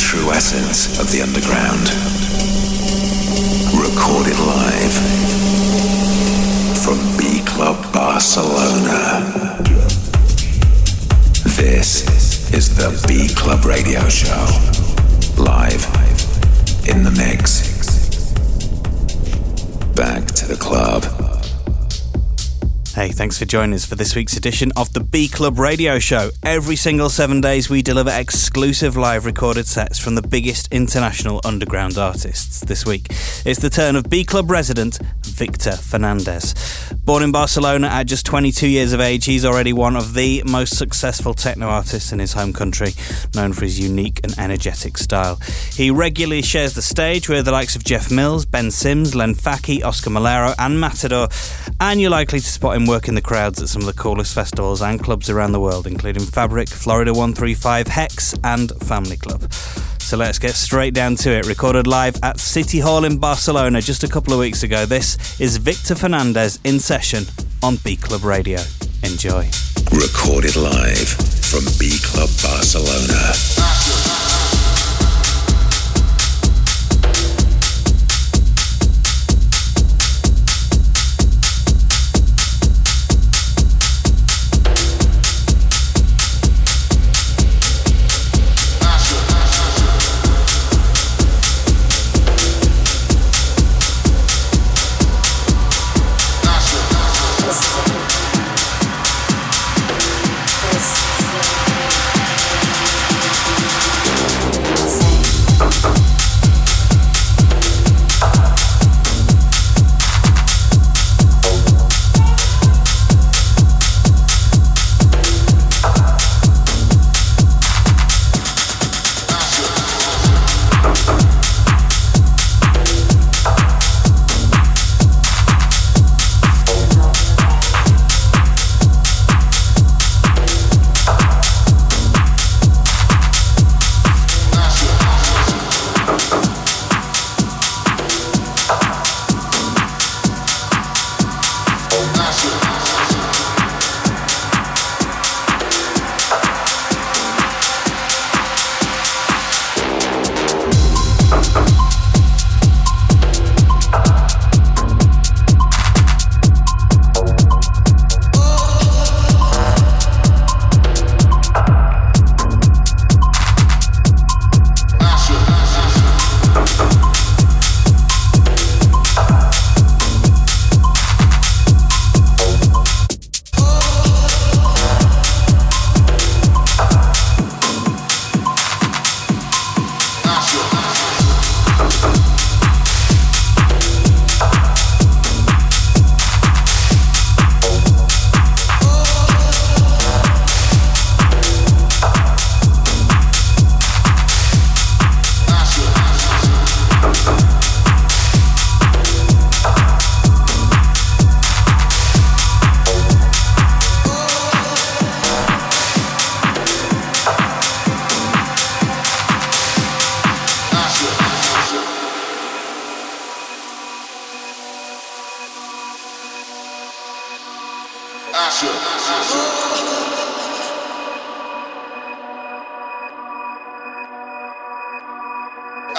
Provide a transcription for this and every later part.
true essence of the underground. Recorded live from B Club Barcelona. This is the B Club Radio Show. Live in the mix. Back to the club. Hey, thanks for joining us for this week's edition of the B Club Radio Show. Every single seven days, we deliver exclusive live recorded sets from the biggest international underground artists. This week, it's the turn of B Club resident Victor Fernandez. Born in Barcelona at just 22 years of age, he's already one of the most successful techno artists in his home country, known for his unique and energetic style. He regularly shares the stage with the likes of Jeff Mills, Ben Sims, Len Faki, Oscar Mulero, and Matador, and you're likely to spot him working the crowds at some of the coolest festivals and clubs around the world, including Fabric, Florida 135, Hex, and Family Club. So let's get straight down to it. Recorded live at City Hall in Barcelona just a couple of weeks ago. This is Victor Fernandez in session on B Club Radio. Enjoy. Recorded live from B Club Barcelona.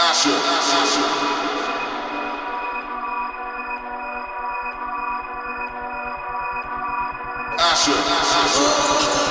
Asher. Asher. Asher.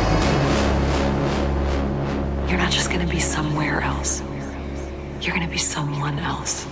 You're not just going to be somewhere else, you're going to be someone else.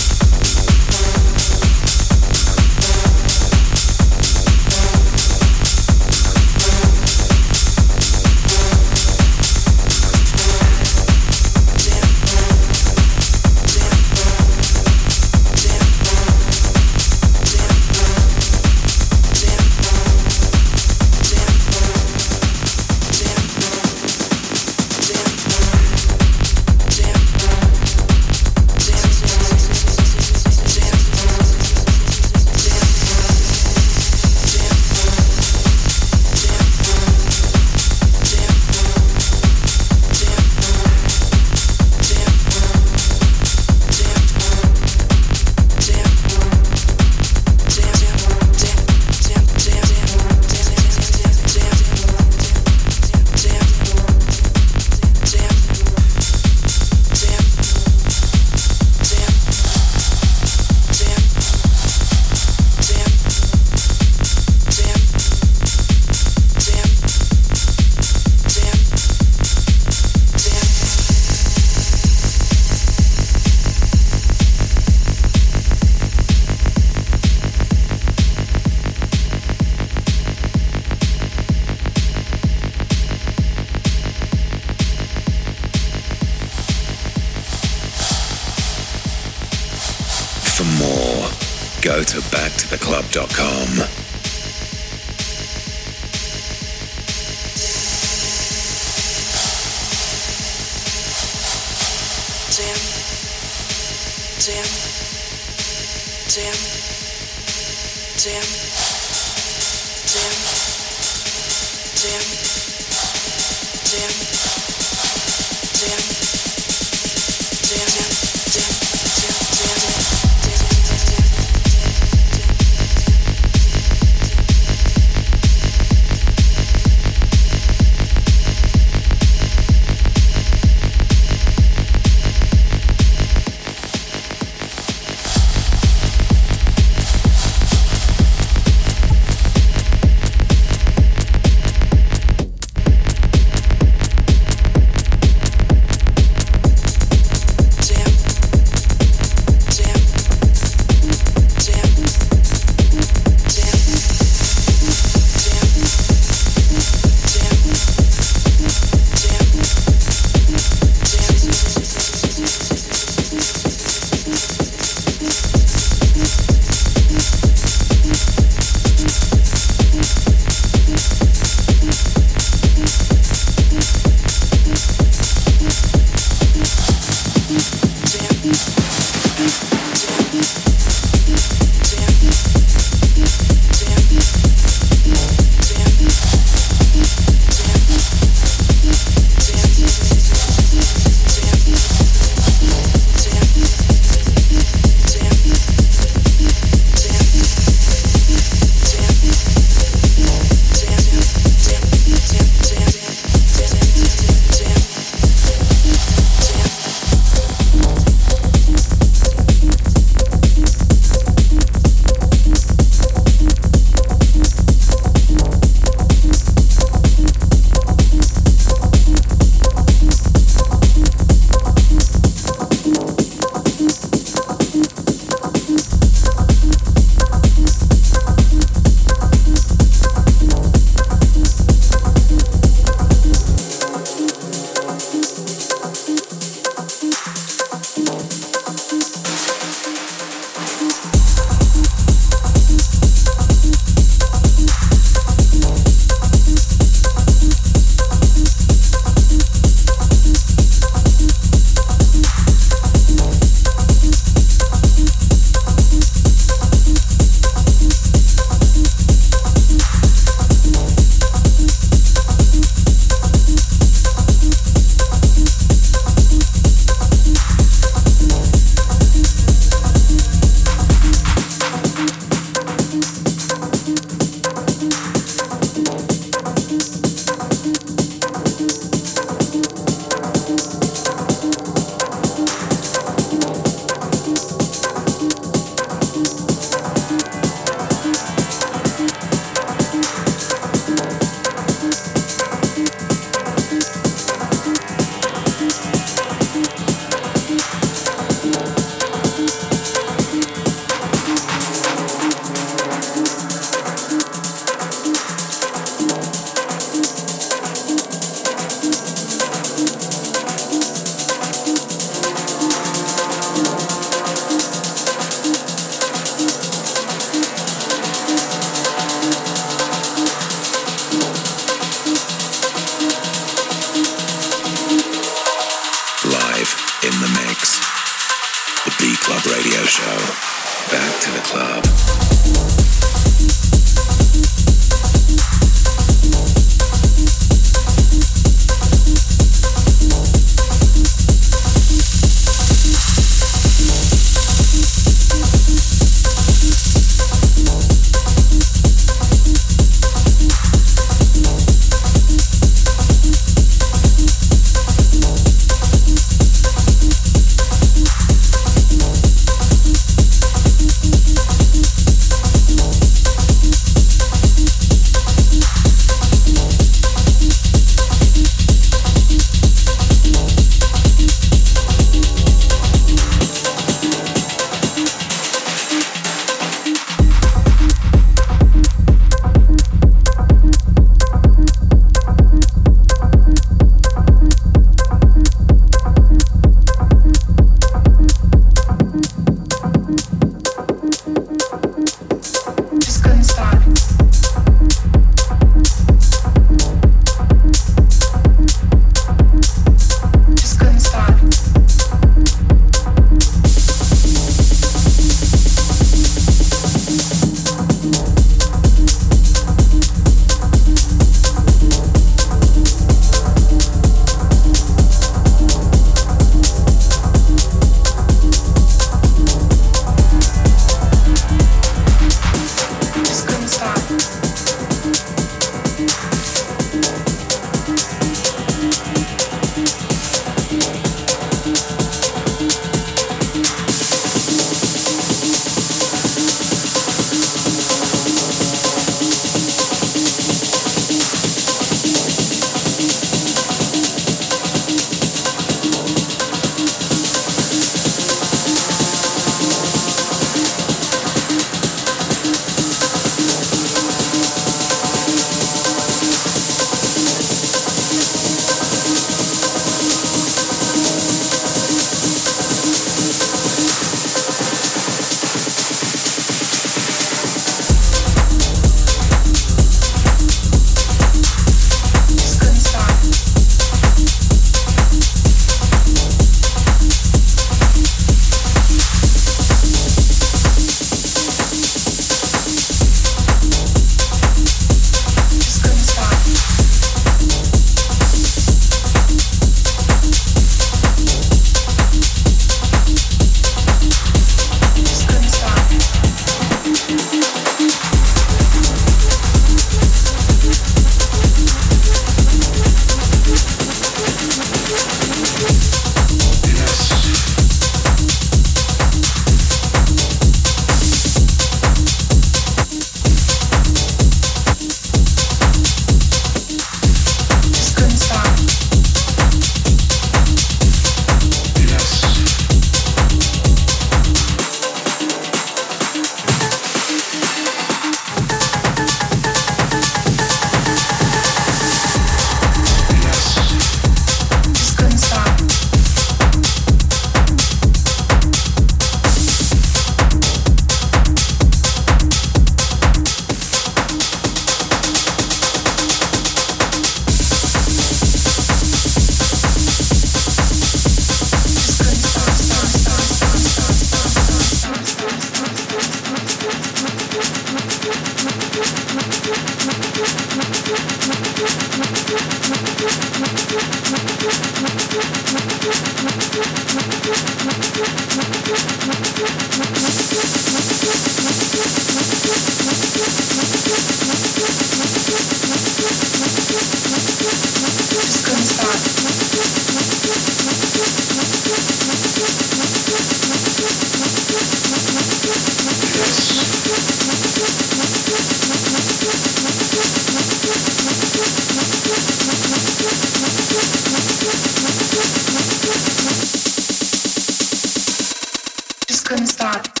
just couldn't stop.